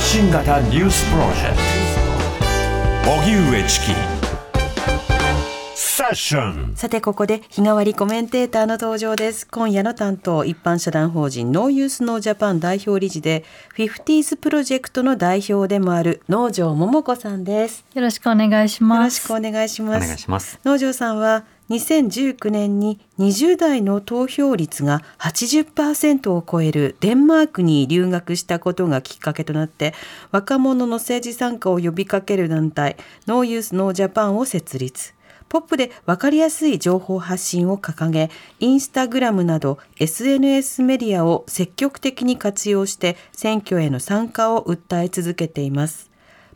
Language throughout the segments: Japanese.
発信型ニュースプロジェクト。荻上チキ。セッション。さてここで日替わりコメンテーターの登場です。今夜の担当一般社団法人ノーユースノージャパン代表理事でフィフティーズプロジェクトの代表でもある農場桃子さんです。よろしくお願いします。よろしくお願いします。お願いします。農場さんは2019年に20代の投票率が80%を超えるデンマークに留学したことがきっかけとなって若者の政治参加を呼びかける団体ノーユースノージャパンを設立。ポップで分かりやすい情報発信を掲げインスタグラムなど SNS メディアを積極的に活用して選挙への参加を訴え続けています。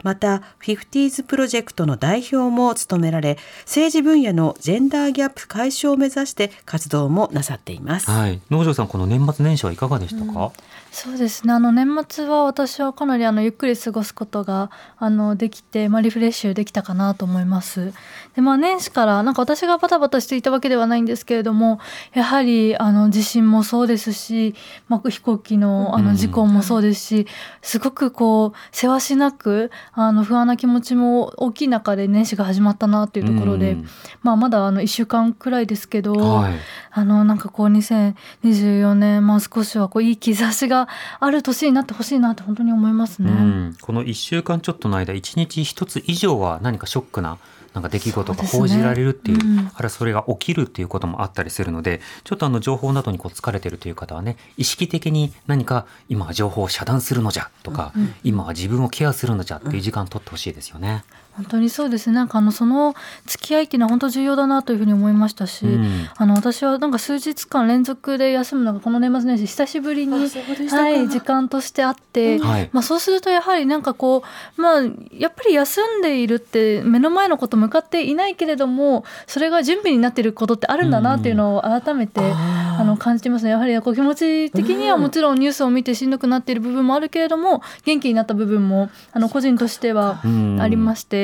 また、フィフティーズプロジェクトの代表も務められ、政治分野のジェンダーギャップ解消を目指して活動もなさっています。はい。農場さん、この年末年始はいかがでしたか、そうですね。あの年末は私はかなりあのゆっくり過ごすことがあのできて、まあリフレッシュできたかなと思います。で、まあ年始からなんか私がバタバタしていたわけではないんですけれども、やはりあの地震もそうですし、まあ飛行機のあの事故もそうですし、すごくこうせわしなくあの不安な気持ちも大きい中で年始が始まったなっていうところで、うんまあまだあの1週間くらいですけど、はい。あのなんかこう2024年まあ少しはこういい兆しがある年になってほしいなって本当に思いますね。うん、この1週間ちょっとの間1日1つ以上は何かショックななんか出来事が報じられるっていうそうねうんあるいはそれが起きるっていうこともあったりするのでちょっとあの情報などにこう疲れてるという方はね意識的に何か今は情報を遮断するのじゃとか、今は自分をケアするのじゃっていう時間を取ってほしいですよね。本当にそうですね。なんかあのその付き合いっていうのは本当重要だなというふうに思いましたし、うん。あの私はなんか数日間連続で休むのがこの年末年始久しぶりに、はい、時間としてあって、はい。まあ、そうするとやはりなんかこう、まあ、やっぱり休んでいるって目の前のこと向かっていないけれどもそれが準備になっていることってあるんだなっていうのを改めて、あー。あの感じてますね。やはりこう気持ち的にはもちろんニュースを見てしんどくなっている部分もあるけれども元気になった部分もあの個人としてはうん。ありまして。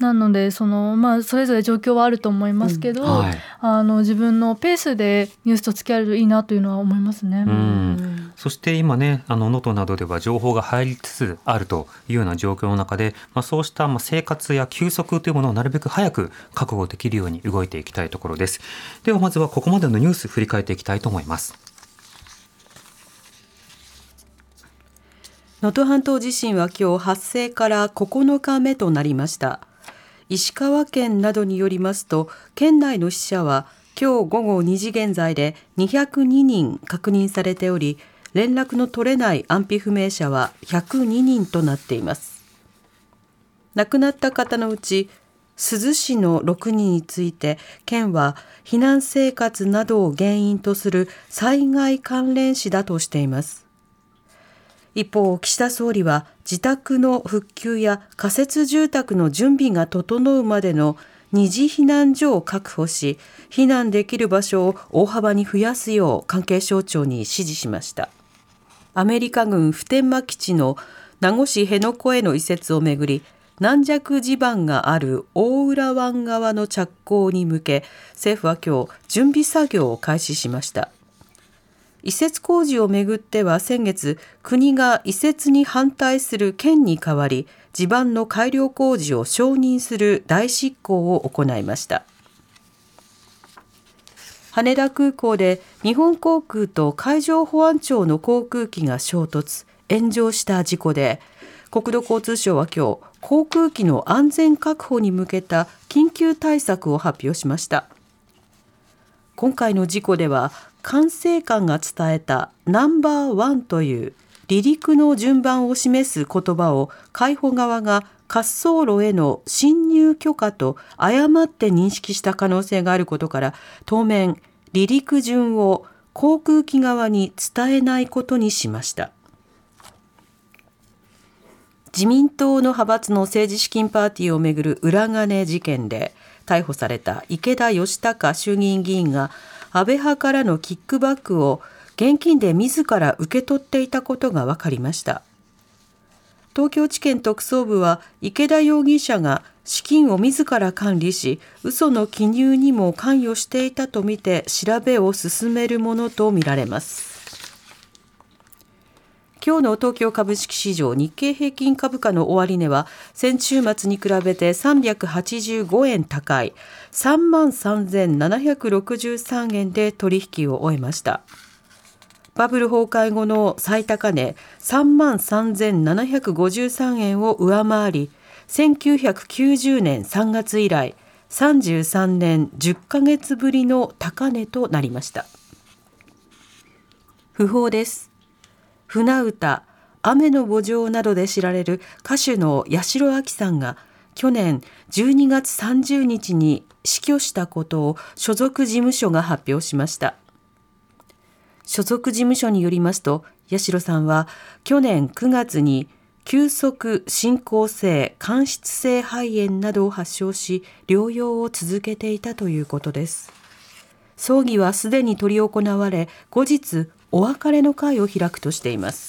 なのでその、まあ、それぞれ状況はあると思いますけど、はいあの自分のペースでニュースと付き合えるといいなというのは思いますね。うんそして今ね、あの能登などでは情報が入りつつあるというような状況の中で、まあ、そうしたまあ生活や休息というものをなるべく早く確保できるように動いていきたいところです。ではまずはここまでのニュース振り返っていきたいと思います。能登半島地震は今日発生から9日目となりました。石川県などによりますと県内の死者は今日午後2時現在で202人確認されており連絡の取れない安否不明者は102人となっています。亡くなった方のうち珠洲市の6人について県は避難生活などを原因とする災害関連死だとしています。一方、岸田総理は自宅の復旧や仮設住宅の準備が整うまでの二次避難所を確保し、避難できる場所を大幅に増やすよう関係省庁に指示しました。アメリカ軍普天間基地の名護市辺野古への移設をめぐり、軟弱地盤がある大浦湾側の着工に向け、政府は今日準備作業を開始しました。移設工事をめぐっては先月国が移設に反対する県に代わり地盤の改良工事を承認する大執行を行いました。羽田空港で日本航空と海上保安庁の航空機が衝突炎上した事故で国土交通省は今日航空機の安全確保に向けた緊急対策を発表しました。今回の事故では管制官が伝えたナンバーワンという離陸の順番を示す言葉を海保側が滑走路への侵入許可と誤って認識した可能性があることから当面離陸順を航空機側に伝えないことにしました。自民党の派閥の政治資金パーティーをめぐる裏金事件で逮捕された池田義孝衆議院議員が安倍派からのキックバックを現金で自ら受け取っていたことが分かりました。東京地検特捜部は池田容疑者が資金を自ら管理し嘘の記入にも関与していたとみて調べを進めるものとみられます。今日の東京株式市場日経平均株価の終値は先週末に比べて385円高い。3万3763円で取引を終えました。バブル崩壊後の最高値3万3753円を上回り1990年3月以来33年10ヶ月ぶりの高値となりました。訃報です。船歌雨の墓場などで知られる歌手の八代亜紀さんが去年12月30日に死去したことを所属事務所が発表しました。所属事務所によりますと八代さんは去年9月に急速進行性間質性肺炎などを発症し療養を続けていたということです。葬儀はすでに執り行われ後日お別れの会を開くとしています。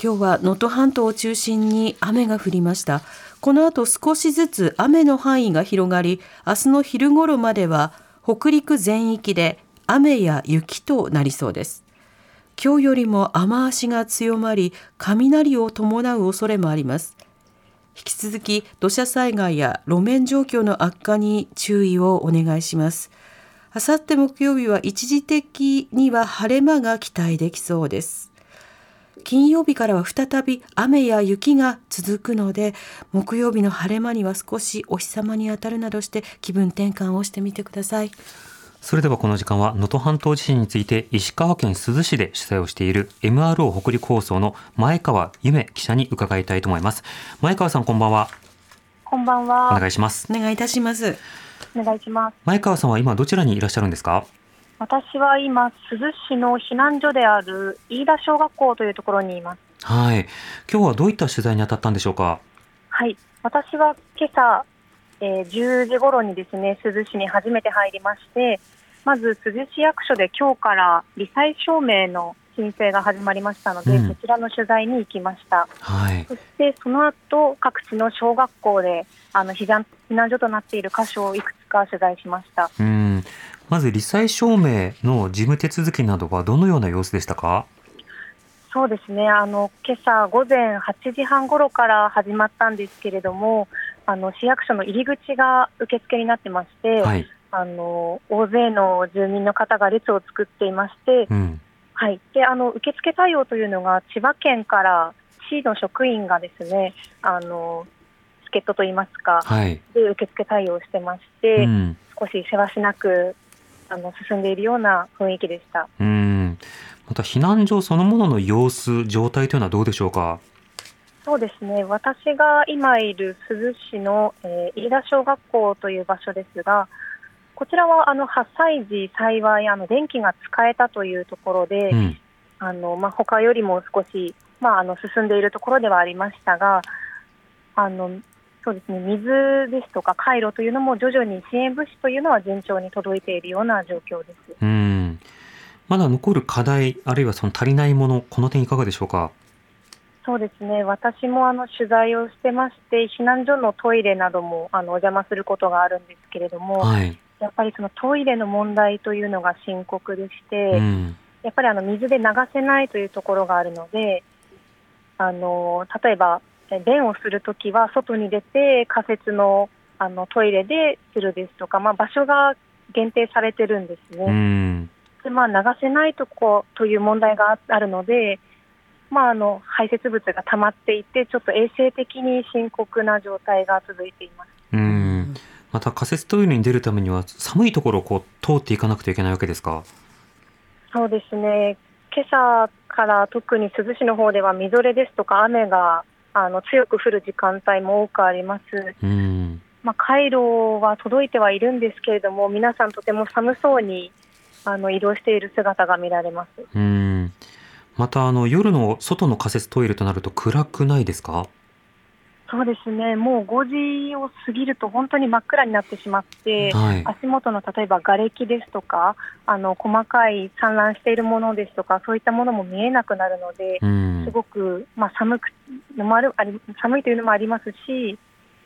今日は能登半島を中心に雨が降りました。この後少しずつ雨の範囲が広がり明日の昼頃までは北陸全域で雨や雪となりそうです。今日よりも雨足が強まり雷を伴う恐れもあります。引き続き土砂災害や路面状況の悪化に注意をお願いします。あさって木曜日は一時的には晴れ間が期待できそうです。金曜日からは再び雨や雪が続くので木曜日の晴れ間には少しお日様に当たるなどして気分転換をしてみてください。それではこの時間は能登半島地震について石川県珠洲市で取材をしている MRO 北陸放送の前川由美記者に伺いたいと思います。前川さんこんばんは。こんばんは。お願いします。お願いいたしますお願いします。前川さんは今どちらにいらっしゃるんですか？私は今、珠洲市の避難所である飯田小学校というところにいます。はい。今日はどういった取材に当たったんでしょうか？はい。私は今朝、えー、10時頃にですね、珠洲市に初めて入りまして、まず珠洲市役所で今日から罹災証明の申請が始まりましたので、うん、そちらの取材に行きました。はい、そしてその後各地の小学校であの避難避難所となっている箇所をいくつか取材しました。うん。まず、罹災証明の事務手続きなどはどのような様子でしたか？そうですね。あの今朝午前8時半ごろから始まったんですけれども、あの市役所の入り口が受付になってまして、はい、あの大勢の住民の方が列を作っていまして、うん、はい、であの受付対応というのが千葉県から市の職員がですねあの助っ人といいますか、はい、で受付対応してまして、うん、少しせわしなくあの進んでいるような雰囲気でした。うん。また避難所そのものの様子、状態というのはどうでしょうか？そうですね。私が今いる珠洲市の、えー、飯田小学校という場所ですが、こちらはあの8歳児、幸いあの電気が使えたというところで、うん、あのまあ、他よりも少し、まあ、あの進んでいるところではありましたが、あのそうですね水ですとか回路というのも徐々に支援物資というのは順調に届いているような状況です。うんまだ残る課題、あるいはその足りないもの、この点いかがでしょうか？そうですね私もあの取材をしてまして、避難所のトイレなどもあのお邪魔することがあるんですけれども、はい、やっぱりそのトイレの問題というのが深刻でして、うん、やっぱりあの水で流せないというところがあるので、あの例えば便をするときは外に出て仮設のあのトイレでするですとか、まあ、場所が限定されてるんですね。うん、でまあ、流せないとこという問題があるので、まあ、あの排泄物が溜まっていてちょっと衛生的に深刻な状態が続いています。うんまた仮設トイレに出るためには寒いところをこう通っていかなくてはいけないわけですか？そうですね。今朝から特に珠洲市の方ではみぞれですとか雨があの強く降る時間帯も多くあります。うん。まあ、回路は届いてはいるんですけれども皆さんとても寒そうにあの移動している姿が見られます。うん。またあの夜の外の仮設トイレとなると暗くないですか？そうですね、もう5時を過ぎると本当に真っ暗になってしまって、はい、足元の例えば瓦礫ですとか、あの細かい散乱しているものですとか、そういったものも見えなくなるので、すごく、まあ、寒くのもある寒いというのもありますし、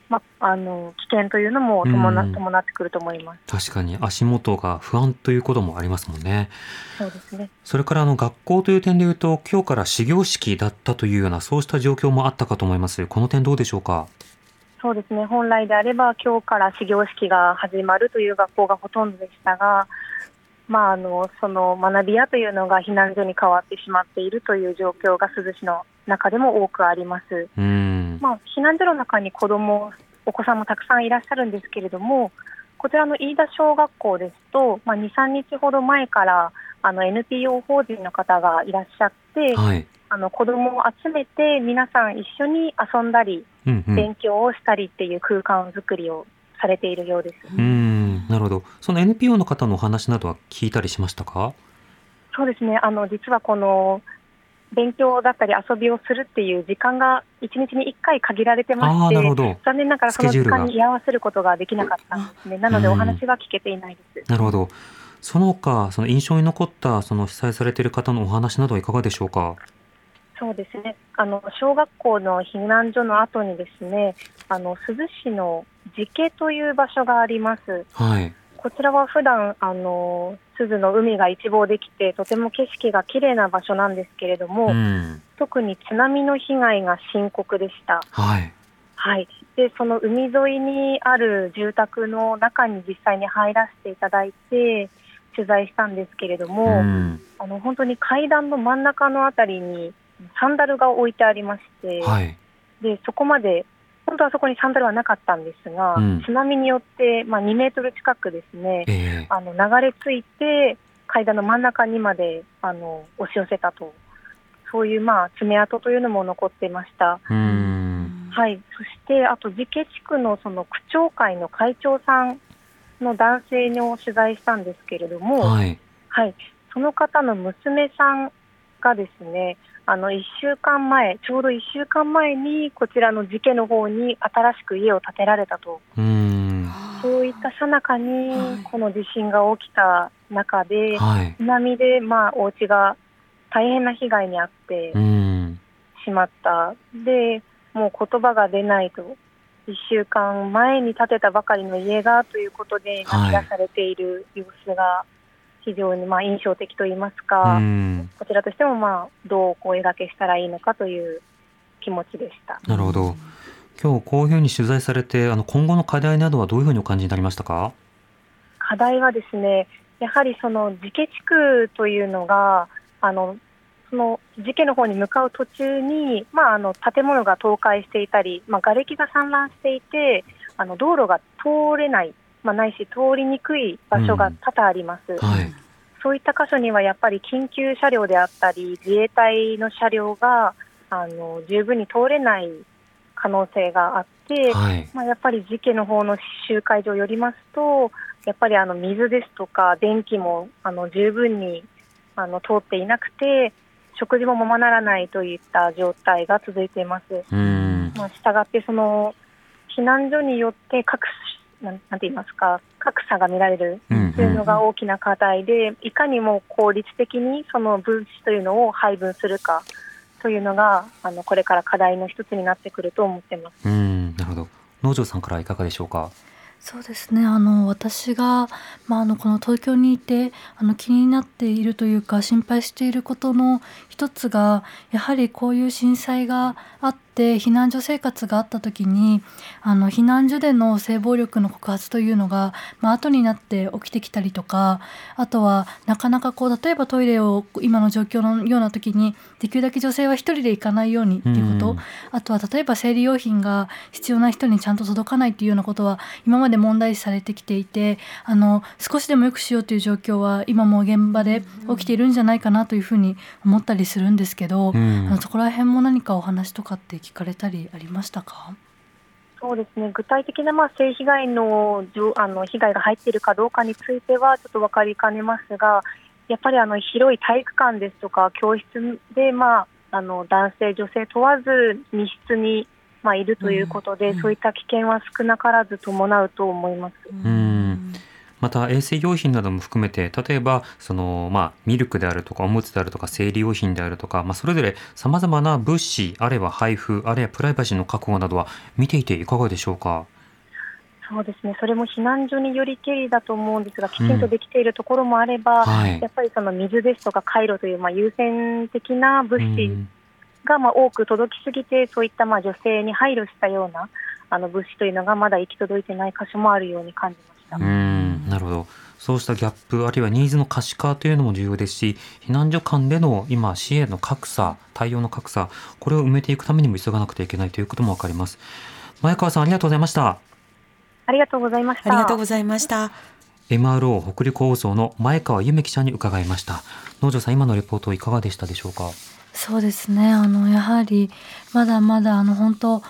まあ、あの危険というのも伴,、伴ってくると思います。確かに。足元が不安ということもありますもんね。そうですね。それからあの学校という点でいうと今日から始業式だったというようなそうした状況もあったかと思います。この点どうでしょうか？そうですね。本来であれば今日から始業式が始まるという学校がほとんどでしたが、まあ、あのその学び屋というのが避難所に変わってしまっているという状況が珠洲市の中でも多くあります。まあ、避難所の中に子ども、お子さんもたくさんいらっしゃるんですけれども、こちらの飯田小学校ですと、まあ、2、3日ほど前からあの NPO 法人の方がいらっしゃって、はい、あの子どもを集めて皆さん一緒に遊んだり、うんうん、勉強をしたりっていう空間づくりをされているようです。うんなるほど。その NPO の方のお話などは聞いたりしましたか？そうですね。あの実はこの勉強だったり遊びをするっていう時間が1日に1回限られてまして、残念ながらその時間に居合わせることができなかったんですね。なのでお話は聞けていないです。なるほど。その他、その印象に残ったその被災されている方のお話などはいかがでしょうか？そうですね。あの小学校の避難所の後にですね、あの珠洲市の寺家という場所があります。はい。こちらは普段あの珠洲の海が一望できてとても景色が綺麗な場所なんですけれども、うん、特に津波の被害が深刻でした。はい。はい。で、その海沿いにある住宅の中に実際に入らせていただいて取材したんですけれども、うん、あの本当に階段の真ん中のあたりにサンダルが置いてありまして、はい、でそこまで本当はそこにサンダルはなかったんですが、うん、津波によって、まあ、2メートル近くですね、えー、あの流れ着いて、階段の真ん中にまであの押し寄せたと、そういう、まあ、爪痕というのも残っていました。はい、そしてあと、寺家地区のその区長会の会長さんの男性を取材したんですけれども、はい、はい、その方の娘さんがですね、あの1週間前、ちょうど1週間前にこちらの寺家の方に新しく家を建てられたと、うん。そういったさなかにこの地震が起きた中で、はい、津波でまあお家が大変な被害に遭ってしまった、でもう言葉が出ないと、1週間前に建てたばかりの家がということで泣き出されている様子が。はい非常にまあ印象的といいますか、こちらとしてもまあどう声がけしたらいいのかという気持ちでした。なるほど。今日こういうふうに取材されて、あの今後の課題などはどういうふうにお感じになりましたか？課題はですね、やはりその自家地区というのが、あのその事件の方に向かう途中に、まあ、あの建物が倒壊していたり、まあ、瓦礫が散乱していて、あの道路が通れないまあ、ないし通りにくい場所が多々あります、うんはい、そういった箇所にはやっぱり緊急車両であったり自衛隊の車両があの十分に通れない可能性があって、はい、まあ、やっぱり事件の方の集会場を寄りますとやっぱりあの水ですとか電気もあの十分にあの通っていなくて食事もままならないといった状態が続いています。まあ、したがってその避難所によって各なんて言いますか格差が見られるというのが大きな課題で、いかにも効率的にその分子というのを配分するかというのがあのこれから課題の一つになってくると思ってます。うんなるほど農場さんからいかがでしょうか？そうですねあの私が、まあ、あのこの東京にいてあの気になっているというか心配していることの一つがやはりこういう震災があってて避難所生活があった時にあの避難所での性暴力の告発というのが、まあ後になって起きてきたりとかあとはなかなかこう例えばトイレを今の状況のような時にできるだけ女性は一人で行かないようにっていうこと、あとは例えば生理用品が必要な人にちゃんと届かないっていうようなことは今まで問題視されてきていてあの少しでもよくしようという状況は今も現場で起きているんじゃないかなというふうに思ったりするんですけど、あのそこら辺も何かお話とかって聞かれたりありましたか？そうですね。具体的なまあ性被害のあの被害が入っているかどうかについてはちょっと分かりかねますがやっぱりあの広い体育館ですとか教室で、まあ、あの男性、女性問わず密室に、まあ、いるということで、うん、そういった危険は少なからず伴うと思います。うんまた衛生用品なども含めて例えばその、まあ、ミルクであるとかおむつであるとか生理用品であるとか、まあ、それぞれさまざまな物資あるいは配布あるいはプライバシーの確保などは見ていていかがでしょうか？そうですね、それも避難所によりけりだと思うんですが、きちんとできているところもあれば、うんはい、やっぱりその水ですとか回路という、まあ、優先的な物資がまあ多く届きすぎて、そういったまあ女性に配慮したようなあの物資というのがまだ行き届いてない箇所もあるように感じました。うんなるほど。そうしたギャップあるいはニーズの可視化というのも重要ですし避難所間での今支援の格差対応の格差これを埋めていくためにも急がなくてはいけないということも分かります。前川さんありがとうございました。ありがとうございました。ありがとうございました。MRO 北陸放送の前川由美記者に伺いました。農場さん今のレポートいかがでしたでしょうか？そうですね。あのやはりまだまだあの本当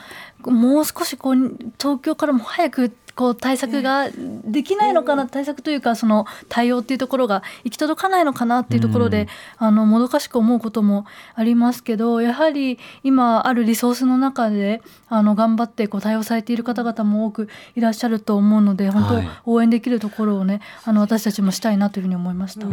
もう少しこう東京からも早くこう対策ができないのかな、対策というかその対応っていうところが行き届かないのかなっていうところで、あのもどかしく思うこともありますけどやはり今あるリソースの中であの頑張ってこう対応されている方々も多くいらっしゃると思うので本当応援できるところをねあの私たちもしたいなというふうに思いました。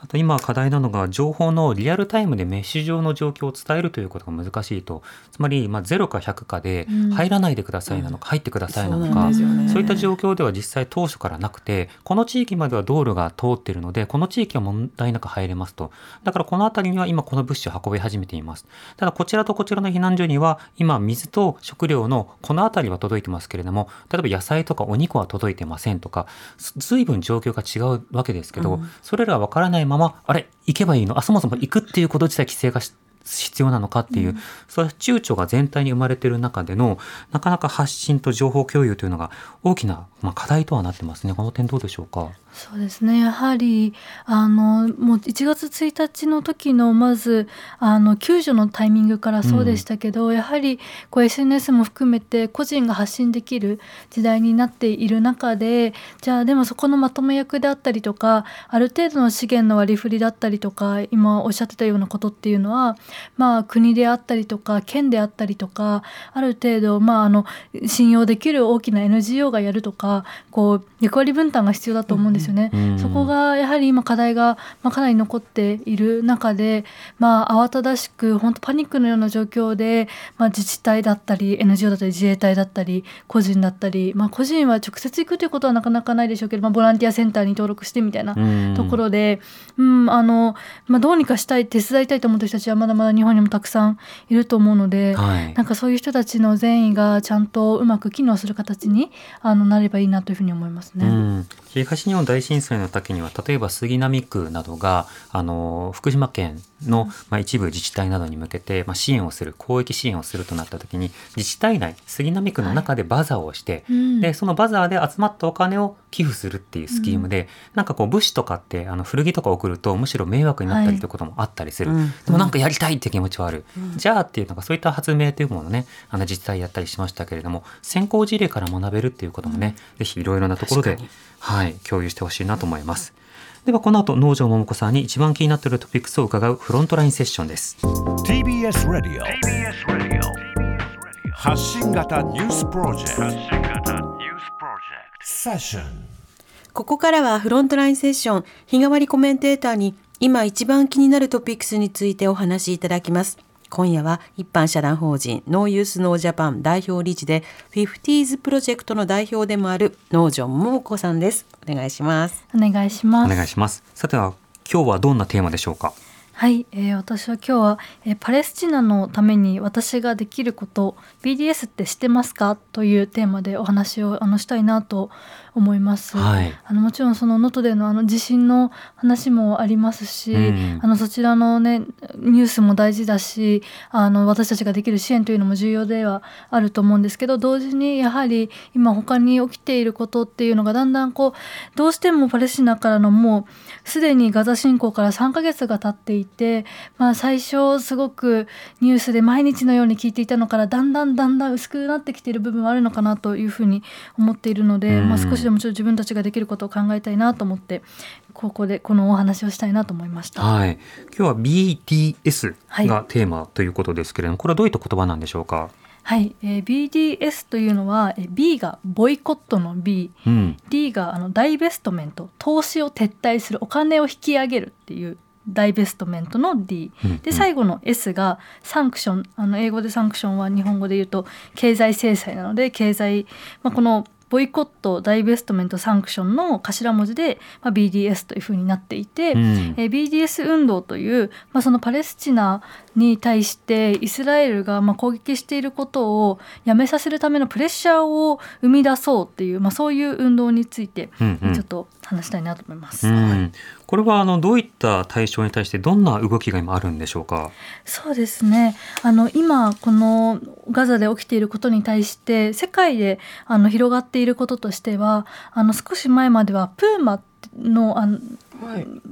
うんあと今課題なのが情報のリアルタイムでメッシュ上の状況を伝えるということが難しいと。つまりまあ0か100かで入らないでくださいなのか、入ってくださいなのか、そういった状況では実際当初からなくてこの地域までは道路が通っているのでこの地域は問題なく入れますと。だからこの辺りには今この物資を運び始めています。ただこちらとこちらの避難所には今水と食料のこの辺りは届いてますけれども例えば野菜とかお肉は届いてませんとか随分状況が違うわけですけど、うん、それらは分からないままあれ行けばいいの？あそもそも行くっていうこと自体規制が必要なのかっていう、うん、そういう躊躇が全体に生まれている中でのなかなか発信と情報共有というのが大きな、まあ、課題とはなってますね。この点どうでしょうか？そうですね。やはりあのもう1月1日の時のまずあの救助のタイミングからそうでしたけど、うん、やはりこう SNS も含めて個人が発信できる時代になっている中でじゃあでもそこのまとめ役であったりとかある程度の資源の割り振りだったりとか今おっしゃってたようなことっていうのは、まあ、国であったりとか県であったりとかある程度、まあ、あの信用できる大きな NGO がやるとかこう役割分担が必要だと思うんですよね。そこがやはり今課題が、まあ、かなり残っている中で、まあ、慌ただしく本当パニックのような状況で、まあ、自治体だったり NGO だったり自衛隊だったり個人だったり、まあ、個人は直接行くということはなかなかないでしょうけど、まあ、ボランティアセンターに登録してみたいなところで、うん、あのまあ、どうにかしたい手伝いたいと思ってる人たちはまだまだ日本にもたくさんいると思うので、はい、なんかそういう人たちの善意がちゃんとうまく機能する形にあのなればいいなというふうに思いますね。うん。東日本大震災の時には例えば杉並区などがあの福島県の、まあ、一部自治体などに向けて、まあ、支援をする公益支援をするとなった時に自治体内杉並区の中でバザーをして、はい、でそのバザーで集まったお金を寄付するっていうスキームで、うん、なんかこう物資とかってあの古着とか送るとむしろ迷惑になったりということもあったりする、はい、でもなんかやりたいって気持ちはある、うん、じゃあっていうのがそういった発明というものをねあの自治体やったりしましたけれども先行事例から学べるっていうこともね、うん、ぜひいろいろなところで、はい、共有してほしいなと思います。ではこの後農場桃子さんに一番気になっているトピックスを伺うフロントラインセッションです。TBS ラディオ発信型ニュースプロジェクト。セッションここからはフロントラインセッション日替わりコメンテーターに今一番気になるトピックスについてお話しいただきます。今夜は一般社団法人 NO YOUTH NO JAPAN 代表理事で FIFTYS PROJECT の代表でもある能條桃子さんです。お願いします。お願いします。お願いします。さては今日はどんなテーマでしょうか？はい、えー、私は今日は、えー、パレスチナのために私ができること BDS って知ってますかというテーマでお話をあのしたいなと思います。はい、あのもちろんその能登でのあの地震の話もありますし、うん、あのそちらのねニュースも大事だし、あの私たちができる支援というのも重要ではあると思うんですけど、同時にやはり今他に起きていることっていうのがだんだんこうどうしてもパレスチナからのもうすでにガザ侵攻から3ヶ月が経っていて、まあ最初すごくニュースで毎日のように聞いていたのからだんだんだんだん薄くなってきている部分はあるのかなというふうに思っているので、うん、まあ少しでもちょっと自分たちができることを考えたいなと思ってここでこのお話をしたいなと思いました。はい、今日は BTS がテーマということですけれども、はい、これはどういった言葉なんでしょうか？はい、えー、BDS というのは、えー、B がボイコットの B、うん、D があのダイベストメント投資を撤退するお金を引き上げるっていうダイベストメントの D、うんうん、で最後の S がサンクションあの英語でサンクションは日本語で言うと経済制裁なので経済、まあ、このボイコットダイベストメントサンクションの頭文字で、まあ、BDS というふうになっていて、うん、え BDS 運動という、まあ、そのパレスチナに対してイスラエルがまあ攻撃していることをやめさせるためのプレッシャーを生み出そうっていう、まあ、そういう運動についてちょっと話したいなと思います。うんうんこれはあのどういった対象に対してどんな動きが今あるんでしょうか？そうですね。あの今このガザで起きていることに対して世界であの広がっていることとしては、あの少し前まではプーマのあの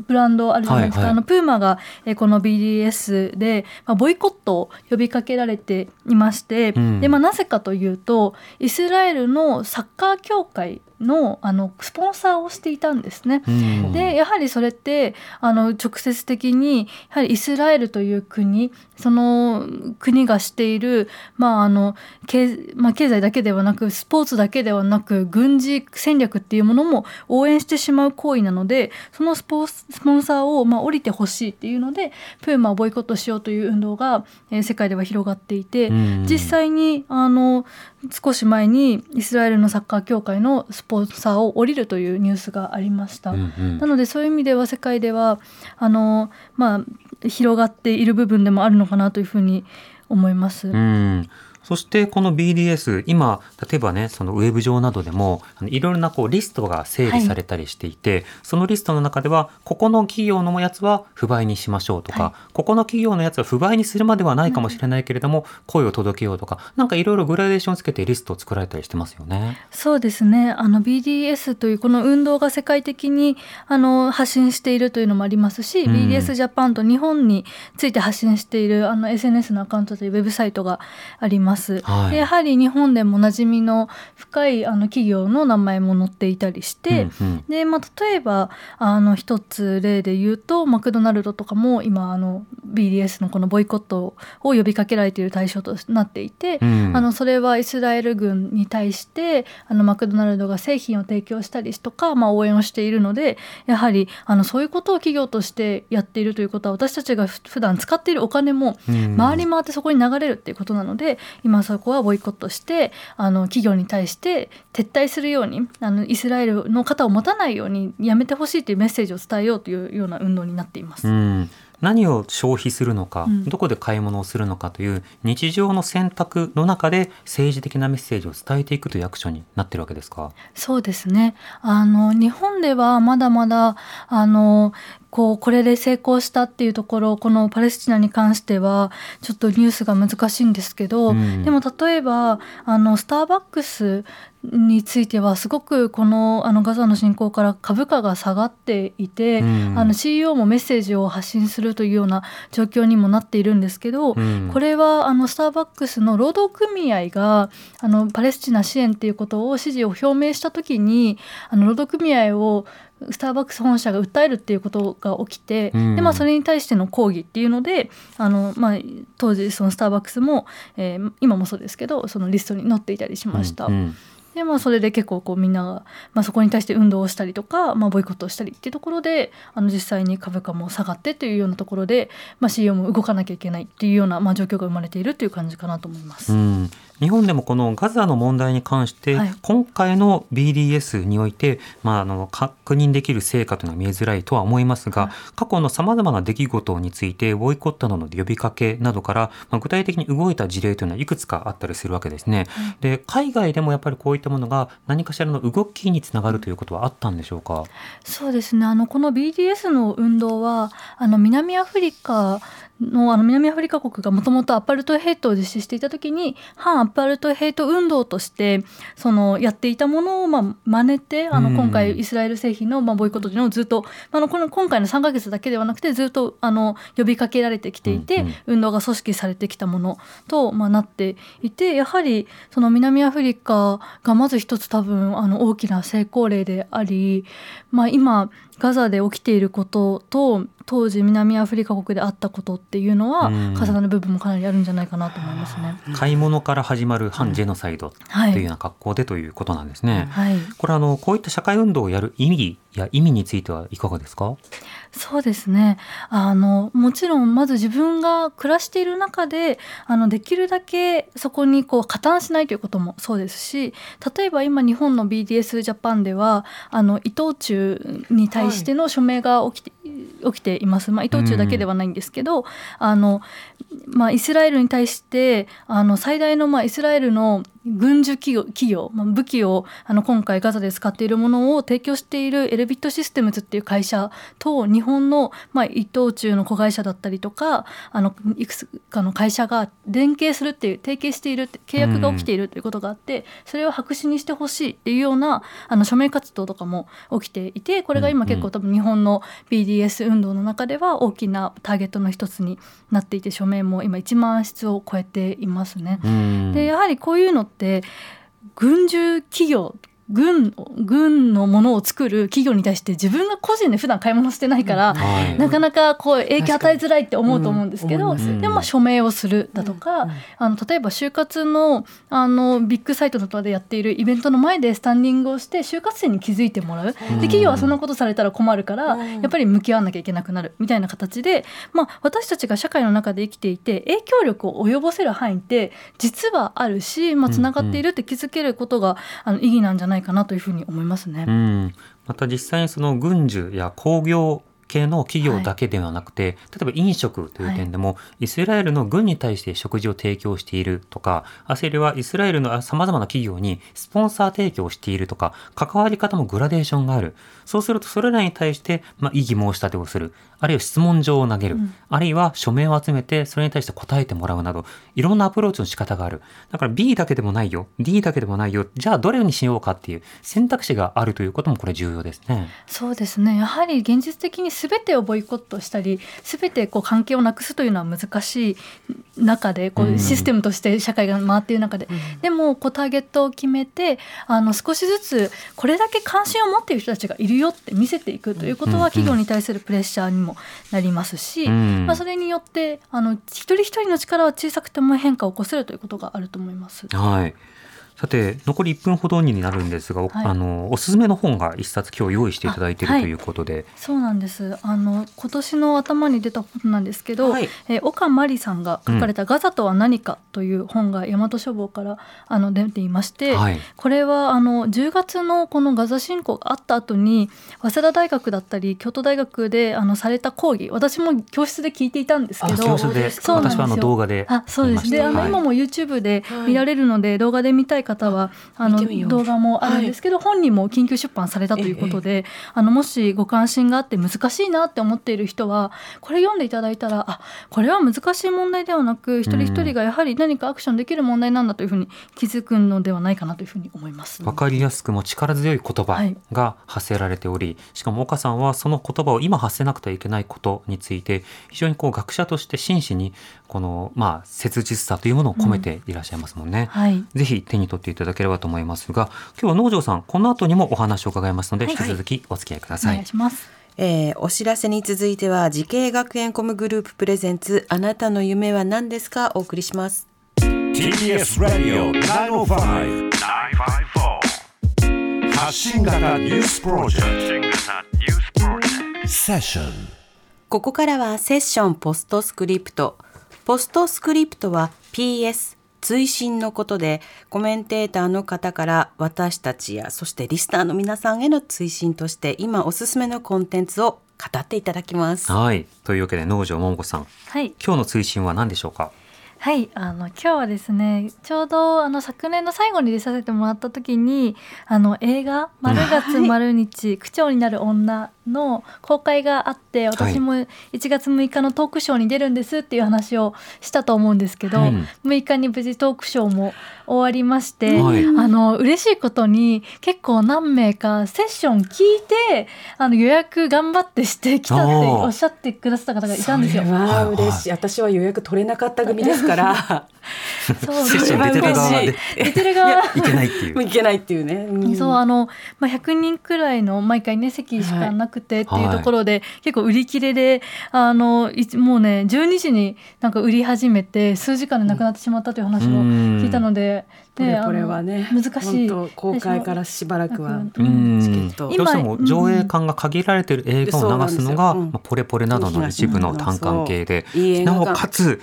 ブランドあるじゃないですか、はいはい、あのプーマが、えこの BDS で、まあ、ボイコットを呼びかけられていまして、うん、でまあ、なぜかというとイスラエルのサッカー協会のあのスポンサーをしていたんですね。うん、でやはりそれってあの直接的にやはりイスラエルという国その国がしている、まああの経まあ、経済だけではなくスポーツだけではなく軍事戦略っていうものも応援してしまう行為なのでそのスポスポンサーを、まあ、降りてほしいっていうのでプーマをボイコットしようという運動が、えー、世界では広がっていて、実際にあの少し前にイスラエルのサッカー協会のスポンサーを降りるというニュースがありました。うんうん、なのでそういう意味では世界ではあの、まあ、広がっている部分でもあるのかなというふうに思います。うんそしてこの BDS 今例えばねそのウェブ上などでもいろいろなこうリストが整理されたりしていて、はい、そのリストの中ではここの企業のやつは不買にしましょうとか、はい、ここの企業のやつは不買にするまではないかもしれないけれども、うん、声を届けようとかなんかいろいろグラデーションつけてリストを作られたりしてますよね。そうですねあの BDS というこの運動が世界的にあの発信しているというのもありますし、うん、BDS ジャパンと日本について発信しているあの SNS のアカウントというウェブサイトがあります。はい。やはり日本でも馴染みの深いあの企業の名前も載っていたりして、うんうん、でまあ、例えばあの一つ例で言うとマクドナルドとかも今あの BDS のこのボイコットを呼びかけられている対象となっていて、うん、あのそれはイスラエル軍に対してあのマクドナルドが製品を提供したりとか、まあ、応援をしているのでやはりあのそういうことを企業としてやっているということは私たちが普段使っているお金も回り回ってそこに流れるっていうことなので、今そこはボイコットしてあの企業に対して撤退するようにあのイスラエルの肩を持たないようにやめてほしいというメッセージを伝えようというような運動になっています。うん。何を消費するのか、うん、どこで買い物をするのかという日常の選択の中で政治的なメッセージを伝えていくというアクションになってるわけですか？そうですね。あの日本ではまだまだあのこうこれで成功したっていうところこのパレスチナに関してはちょっとニュースが難しいんですけど、うん、でも例えばあのスターバックスについてはすごくこのあのガザの侵攻から株価が下がっていて、うん、あの CEO もメッセージを発信するというような状況にもなっているんですけど、うん、これはあのスターバックスの労働組合があのパレスチナ支援っていうことを支持を表明した時にあの労働組合をスターバックス本社が訴えるっていうことが起きて、うん、でまあ、それに対しての抗議っていうのであの、まあ、当時そのスターバックスも、えー、今もそうですけどそのリストに載っていたりしました。うんうんでまあそれで結構こうみんなが、まあ、そこに対して運動をしたりとか、まあ、ボイコットをしたりっていうところであの実際に株価も下がってというようなところで、まあ、CEO も動かなきゃいけないっていうような、まあ、状況が生まれているという感じかなと思います。うん日本でもこのガザの問題に関して、はい、今回の BDS において、まあ、あの確認できる成果というのは見えづらいとは思いますが、はい、過去のさまざまな出来事についてボイコットなどの呼びかけなどから、まあ、具体的に動いた事例というのはいくつかあったりするわけですね。はい、で海外でもやっぱりこういったものが何かしらの動きにつながるということはあったんでしょうか？そうですね。あのこの BDS の運動はあの南アフリカのあの南アフリカ国がもともとアパルトヘイトを実施していた時に反アパルトヘイト運動としてそのやっていたものをまあ真似てあの今回イスラエル製品のまあボイコットというのをずっとあのこの今回の3か月だけではなくてずっとあの呼びかけられてきていて、運動が組織されてきたものとまあなっていてやはりその南アフリカがまず一つ多分あの大きな成功例であり、まあ、今ガザで起きていることと当時南アフリカ国であったことっていうのは重なる部分もかなりあるんじゃないかなと思いますね。買い物から始まる反ジェノサイドというような格好でということなんですね。はい、これあのこういった社会運動をやる意味や意味についてはいかがですか？そうですねあのもちろんまず自分が暮らしている中であのできるだけそこにこう加担しないということもそうですし例えば今日本の BDS ジャパンではあの伊藤忠に対しての署名が起きて、起きています、まあ、伊藤忠だけではないんですけど、うん、あのまあ、イスラエルに対してあの最大の、まあ、イスラエルの軍需企業企業、まあ、武器をあの今回ガザで使っているものを提供しているエレビットシステムズっていう会社と日本の、まあ、伊藤忠の子会社だったりとかあのいくつかの会社が連携するっていう提携している契約が起きているということがあって、うん、それを白紙にしてほしいっていうようなあの署名活動とかも起きていてこれが今結構多分日本の BDS 運動の中では大きなターゲットの一つになっていて署名も今1万筆を超えていますね。でやはりこういうのって軍需企業軍軍のものを作る企業に対して自分が個人で普段買い物してないから、はい、なかなかこう影響与えづらいって思うと思うんですけど、うん、でも署名をするだとか、うん、あの例えば就活のあのビッグサイトとかでやっているイベントの前でスタンディングをして就活生に気づいてもらう、で企業はそんなことされたら困るから、やっぱり向き合わなきゃいけなくなるみたいな形で、まあ、私たちが社会の中で生きていて影響力を及ぼせる範囲って実はあるし、まあ、つながっているって気づけることが、あの意義なんじゃないかなというふうに思いますね。うん、また実際にその軍需や工業系の企業だけではなくて、はい、例えば飲食という点でも、はい、イスラエルの軍に対して食事を提供しているとか、アセリはイスラエルのさまざまな企業にスポンサー提供しているとか、関わり方もグラデーションがある。そうすると、それらに対して、まあ、異議申し立てをする。あるいは質問状を投げる、うん、あるいは署名を集めてそれに対して答えてもらうなど。いろんなアプローチの仕方がある。だから B だけでもないよ。D だけでもないよ。じゃあどれにしようかっていう選択肢があるということもこれ重要ですね。そうですね。やはり現実的に全てをボイコットしたり全てこう関係をなくすというのは難しい中でこうシステムとして社会が回っている中で、うん、でもこうターゲットを決めてあの少しずつこれだけ関心を持っている人たちがいるよって見せていくということは企業に対するプレッシャーにもなりますし、うん、まあ、それによってあの一人一人の力は小さくても変化を起こせるということがあると思います。はいさて残り1分ほどになるんですが、はい、あのおすすめの本が一冊今日用意していただいてい。るということで、はい、そうなんです。あの今年の頭に出た本なんですけど、はい、え岡真理さんが書かれた「ガザとは何か」という本が大和書房からあの出ていまして、はい、これはあの10月のこのガザ侵攻があった後に早稲田大学だったり京都大学であのされた講義私も教室で聞いていたんですけど教室で。そう私はあの動画であそうです。であの、今も YouTube で見られるので、動画で見たい方はあの動画もあるんですけど、はい、本人も緊急出版されたということで、ええ、あのもしご関心があって難しいなって思っている人はこれ読んでいただいたらあこれは難しい問題ではなく一人一人がやはり何かアクションできる問題なんだというふうに気づくのではないかなというふうに思います。わかりやすくも力強い言葉が発せられており、はい、しかも岡さんはその言葉を今発せなくてはいけないことについて非常にこう学者として真摯にこのまあ切実さというものを込めていらっしゃいますもんね。うん。はい、ぜひ手に取っていただければと思いますが今日は農場さんこの後にもお話を伺いますので、引き続きお付き合いください。お願いします。えー、お知らせに続いては滋慶学園 COM グループ presents あなたの夢は何ですか？お送りします。TBS ラディオ905-954発信型ニュースプロジェクトセッションここからはセッション postscript。postscript は PS 追伸のことでコメンテーターの方から私たちやそしてリスナーの皆さんへの追伸として今おすすめのコンテンツを語っていただきます。はい。というわけで農場桃子さん、はい、今日の追伸は何でしょうか？はい。あの今日はですねちょうどあの昨年の最後に出させてもらった時にあの映画「丸月丸日、区長になる女」の公開があって私も1月6日のトークショーに出るんですっていう話をしたと思うんですけど、はい、6日に無事トークショーも終わりまして、はい、あの嬉しいことに結構何名かセッション聞いてあの予約頑張ってしてきたっておっしゃってくださった方がいたんですよ。わ嬉しい。私は予約取れなかった組ですから。そう セッション出てる側で。出てる側。いけないっていう。いけないっていうね、うん、そうあのまあ100人くらいの毎回ね席しかなくくてっていうところで、はい、結構売り切れであのもうね12時になんか売り始めて数時間でなくなってしまったという話を聞いたので、うん、でこれはね難しい公開からしばらくはチケット。どうしても上映館が限られている映画を流すのが、うん、まあ、ポレポレなどの一部の単関系で、なおかつ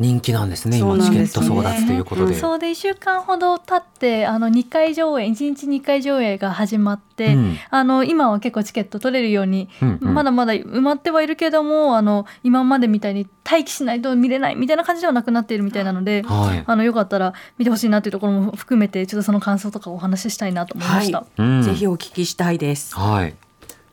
人気なんですね今チケット争奪ということで。そうで1週間ほど経ってあの2回上映1日2回上映が始まって、うん、あの今は結構チケット取れるように、うんうん、まだまだ埋まってはいるけどもあの今までみたいに待機しないと見れないみたいな感じではなくなっているみたいなので、はい、あのよかったら見てほしいなというところも含めてちょっとその感想とかお話ししたいなと思いました。はい、ぜひお聞きしたいです。はい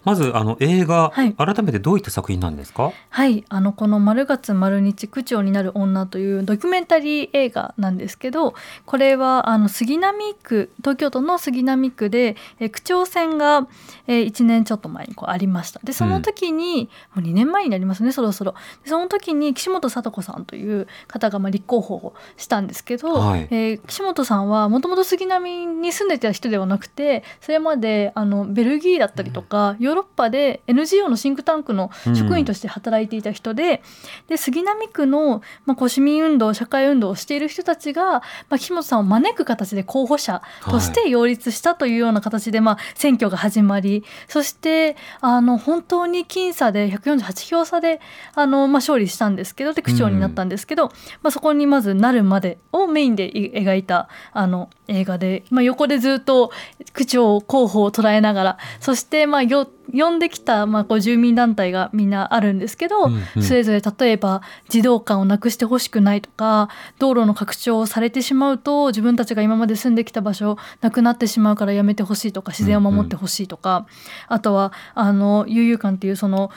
まずあの映画、はい、改めてどういった作品なんですか？はい。あのこの「丸月丸日区長になる女」というドキュメンタリー映画なんですけどこれはあの杉並区東京都の杉並区で、え区長選が、えー、1年ちょっと前にこうありました。でその時に、うん、もう2年前になりますねそろそろ。その時に岸本聡子さんという方がまあ立候補をしたんですけど、はい、えー、岸本さんはもともと杉並に住んでた人ではなくてそれまであのベルギーだったりとか、うんヨーロッパで NGO のシンクタンクの職員として働いていた人でうん、で杉並区の、まあ、こう市民運動社会運動をしている人たちが、まあ、木本さんを招く形で候補者として擁立したというような形で、はい、まあ、選挙が始まりそしてあの本当に僅差で148票差であの、まあ、勝利したんですけどで区長になったんですけど、うん、まあ、そこにまずなるまでをメインで描いたあの映画で、まあ、横でずっと区長候補を捉えながらそしてまあよ呼んできた、まあ、こう住民団体がみんなあるんですけど、うんうん、それぞれ例えば児童館をなくしてほしくないとか道路の拡張をされてしまうと自分たちが今まで住んできた場所なくなってしまうからやめてほしいとか自然を守ってほしいとか、うんうん、あとはあの悠々館っていうその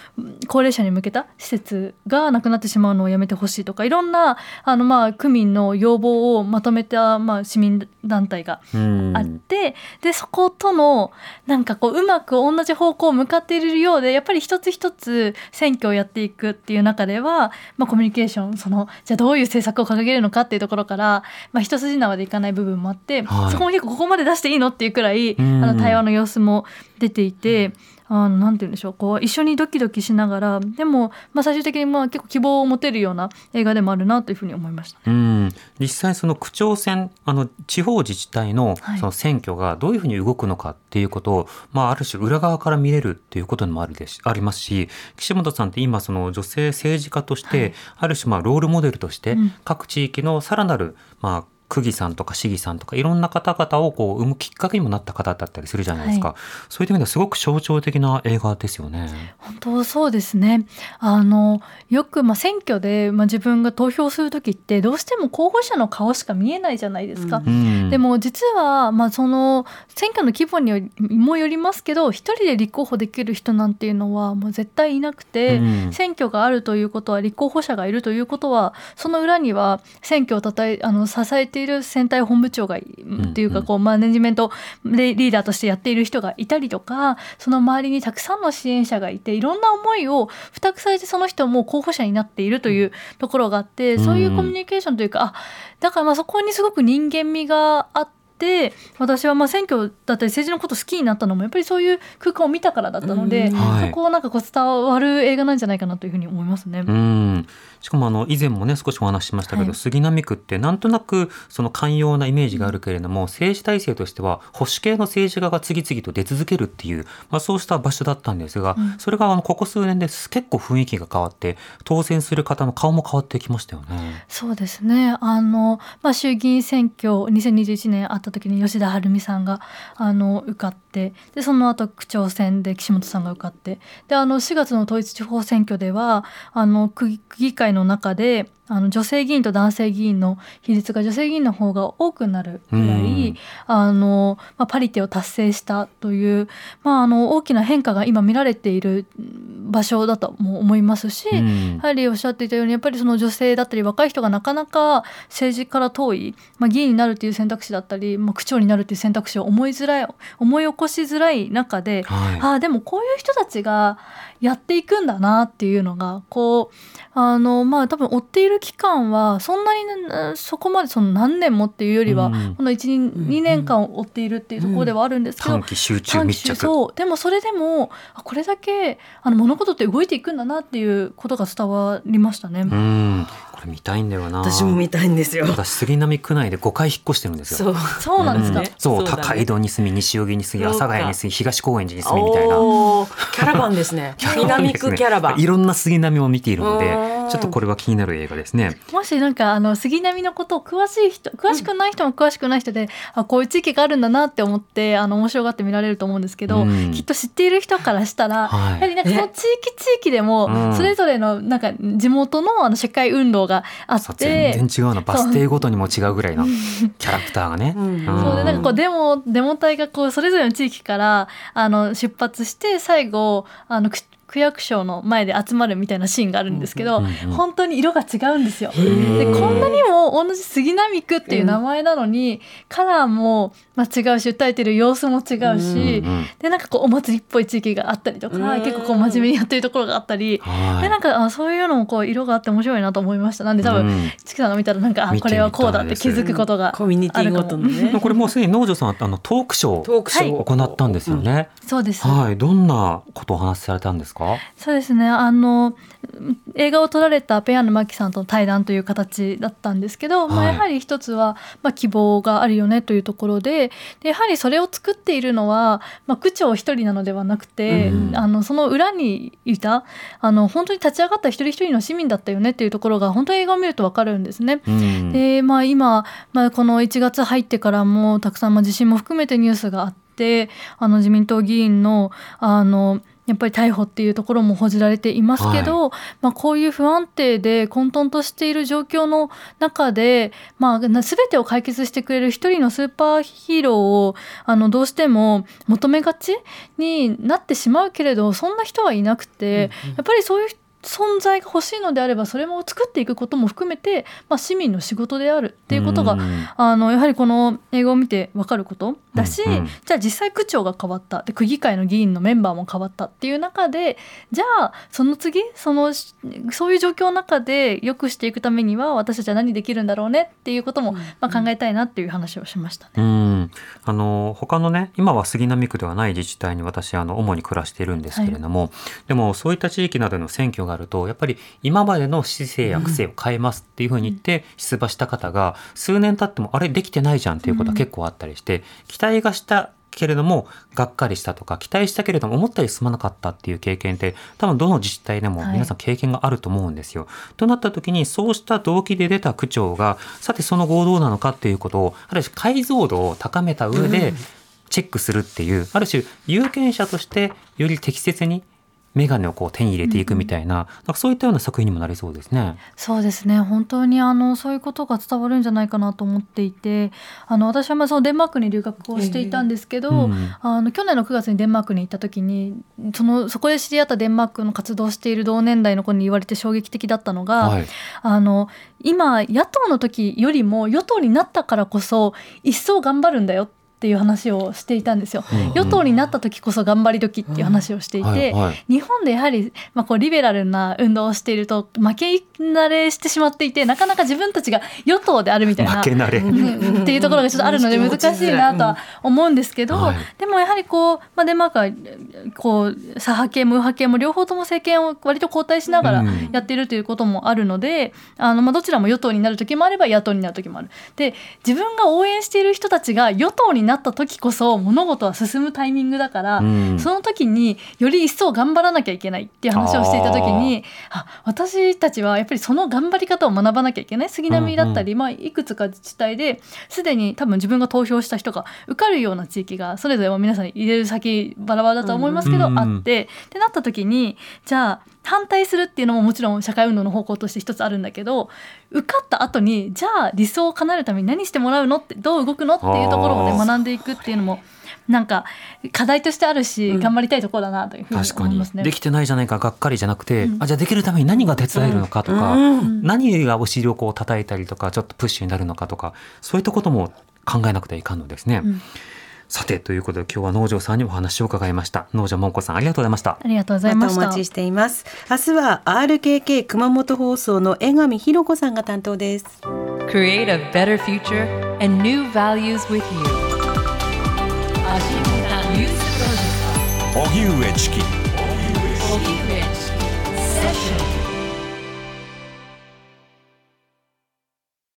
高齢者に向けた施設がなくなってしまうのをやめてほしいとかいろんなあの、まあ、区民の要望をまとめた、まあ、市民団体があって、でそことのなんかこううまく同じ方向を向かっているようでやっぱり一つ一つ選挙をやっていくっていう中では、まあ、コミュニケーションそのじゃあどういう政策を掲げるのかっていうところから、まあ、一筋縄でいかない部分もあって、はい、そこも結構ここまで出していいのっていうくらいあの対話の様子も出ていて。あのなんて言うんでしょう。こう一緒にドキドキしながらでも、まあ、最終的にまあ結構希望を持てるような映画でもあるなというふうに思いました、ね、うん。実際その区長選あの地方自治体のその選挙がどういうふうに動くのかっていうことを、はい、まあ、ある種裏側から見れるっていうこともあるでしありますし岸本さんって今その女性政治家として、ある種まあロールモデルとして各地域のさらなるまあ区議さんとか市議さんとかいろんな方々をこう生むきっかけにもなった方だったりするじゃないですか、はい、そういう意味ではすごく象徴的な映画ですよね。本当そうですね。あのよくまあ選挙でまあ自分が投票する時ってどうしても候補者の顔しか見えないじゃないですか。うん、でも実はまあその選挙の規模にもよりますけど一人で立候補できる人なんていうのはもう絶対いなくて、うん、選挙があるということは立候補者がいるということはその裏には選挙をたたえあの支えている選対本部長がっていうかこうマネジメントリーダーとしてやっている人がいたりとかその周りにたくさんの支援者がいていろんな思いを付託されてその人も候補者になっているというところがあってそういうコミュニケーションというかあだからまあそこにすごく人間味があって。で私はまあ選挙だったり政治のこと好きになったのもやっぱりそういう空間を見たからだったので、はい、そこをなんかこう伝わる映画なんじゃないかなというふうに思いますね。うんしかもあの以前もね少しお話ししましたけど、はい、杉並区ってなんとなくその寛容なイメージがあるけれども、うん、政治体制としては保守系の政治家が次々と出続けるっていう、まあ、そうした場所だったんですが、うん、それがあのここ数年です結構雰囲気が変わって当選する方の顔も変わってきましたよね。そうですね。あの、まあ、衆議院選挙2021年あった時に吉田晴美さんがあの受かってでその後区長選で岸本さんが受かってであの4月の統一地方選挙ではあの区議会の中であの女性議員と男性議員の比率が女性議員の方が多くなるぐらい、あのまあ、パリテを達成したという、まあ、あの大きな変化が今見られている場所だとも思いますし、うん、やはりおっしゃっていたようにやっぱりその女性だったり若い人がなかなか政治から遠い、まあ、議員になるっていう選択肢だったり、まあ、区長になるっていう選択肢を思いづらい思い起こしづらい中で、はい、ああでもこういう人たちがやっていくんだなっていうのがこうあのまあ多分追っている期間はそんなにそこまでその何年もっていうよりは、うん、この12年間追っているっていうところではあるんですけど、短期集中密着そうでもそれでもこれだけあの物事って動いていくんだなっていうことが伝わりましたね。うん。これ見たいんだよな。私も見たいんですよ。私杉並区内で5回引っ越してるんですよ。そう。そうなんですか、うん、そう、高井戸に住み西荻に住み阿佐ヶ谷に住み東高円寺に住みみたいな。キャラバンですね。南区キャラバン、いろんな杉並を見ているのでちょっとこれは気になる映画ですね。もしなんかあの杉並のことを詳しい人詳しくない人も詳しくない人で、うん、あこういう地域があるんだなって思ってあの面白がって見られると思うんですけど、うん、きっと知っている人からしたら、はい、やはりなんかその地域地域でもそれぞれのなんか地元のあの社会運動があって全然違うの。バス停ごとにも違うぐらいのキャラクターがね。そうでなんかこうデモデモ隊がこうそれぞれの地域からあの出発して最後あの区役所の前で集まるみたいなシーンがあるんですけど、本当に色が違うんですよ。でこんなにも同じ杉並区っていう名前なのに、うん、カラーもまあ違うし訴えてる様子も違うし、うんうん、でなんかこうお祭りっぽい地域があったりとか、うん、結構こう真面目にやってるところがあったり、でなんかあそういうのもこう色があって面白いなと思いました。なんで多分、うん、チキさんが見たらなんかあこれはこうだって気づくことがコミュニティごとのね。これもうすでに農場さんあのトークショーを行ったんですよね。はい、そうです。はい、どんなことをお話しされたんですか？そうですね。ねあの映画を撮られたペアのマキさんとの対談という形だったんですけど、はい、まあ、やはり一つは、まあ、希望があるよねというところででやはりそれを作っているのは、まあ、区長一人なのではなくて、うん、あのその裏にいたあの本当に立ち上がった一人一人の市民だったよねっていうところが本当に映画を見ると分かるんですね。うん、でまあ、今、まあ、この1月入ってからもたくさん、まあ、地震も含めてニュースがあってあの自民党議員のあのやっぱり逮捕っていうところも報じられていますけど、はい、まあ、こういう不安定で混沌としている状況の中で、まあ、全てを解決してくれる一人のスーパーヒーローをあのどうしても求めがちになってしまうけれどそんな人はいなくて、うんうん、やっぱりそういう存在が欲しいのであればそれも作っていくことも含めて、まあ、市民の仕事であるっていうことが、あのやはりこの映画を見て分かることだし、うんうん、じゃあ実際区長が変わった。で区議会の議員のメンバーも変わったっていう中でじゃあその次そのそういう状況の中で良くしていくためには私たちは何できるんだろうねっていうことも、まあ、考えたいなっていう話をしましたね。うん。あの他のね今は杉並区ではない自治体に私あの主に暮らしているんですけれども、はい、でもそういった地域などの選挙があるとやっぱり今までの市政や区政を変えますっていうふうに言って出馬した方が数年経ってもあれできてないじゃんっていうことは結構あったりして、期待がしたけれどもがっかりしたとか期待したけれども思ったより進まなかったっていう経験って多分どの自治体でも皆さん経験があると思うんですよ。はい、となった時にそうした動機で出た区長がさてその後どうなのかっていうことをある種解像度を高めた上でチェックするっていう、ある種有権者としてより適切に眼鏡をこう手に入れていくみたいな,、なんかそういったような作品にもなりそうですね。そうですね。本当にあのそういうことが伝わるんじゃないかなと思っていてあの私はまあそのデンマークに留学をしていたんですけど、えーうん、あの去年の9月にデンマークに行った時にそのそこで知り合ったデンマークの活動している同年代の子に言われて衝撃的だったのが、はい、あの今野党の時よりも与党になったからこそ一層頑張るんだよってっていう話をしていたんですよ。うん。うん、与党になった時こそ頑張り時っていう話をしていて、うんはいはい、日本でやはり、まあ、こうリベラルな運動をしていると負け慣れしてしまっていてなかなか自分たちが与党であるみたいな負け慣れ、うん、っていうところがちょっとあるので難しいなとは思うんですけど、はい、でもやはりこう、まあ、デンマークはこう左派系無派系も両方とも政権を割と交代しながらやっているということもあるので、あのまあどちらも与党になる時もあれば野党になる時もある。で自分が応援している人たちが与党になった時こそ物事は進むタイミングだから、うん、その時により一層頑張らなきゃいけないっていう話をしていた時にあ私たちはやっぱりその頑張り方を学ばなきゃいけない。杉並だったり、うんうん、まあ、いくつか自治体ですでに多分自分が投票した人が受かるような地域がそれぞれ皆さん入れる先バラバラだと思いますけど、うん、あってってなった時にじゃあ反対するっていうのももちろん社会運動の方向として一つあるんだけど受かった後にじゃあ理想を叶えるために何してもらうのってどう動くのっていうところをね学んでいくっていうのもなんか課題としてあるし、うん、頑張りたいところだなというふうに思いますね。できてないじゃないかがっかりじゃなくて、うん、あじゃあできるために何が手伝えるのかとか、うん、何がお尻をこう叩いたりとかちょっとプッシュになるのかとかそういったことも考えなくてはいかんのですね。さてということで今日は農場さんにお話を伺いました。農場もんこさんありがとうございました。ありがとうございました、ま、お待ちしています。明日は RKK 熊本放送の江上博子さんが担当です。Create a better future and new values with you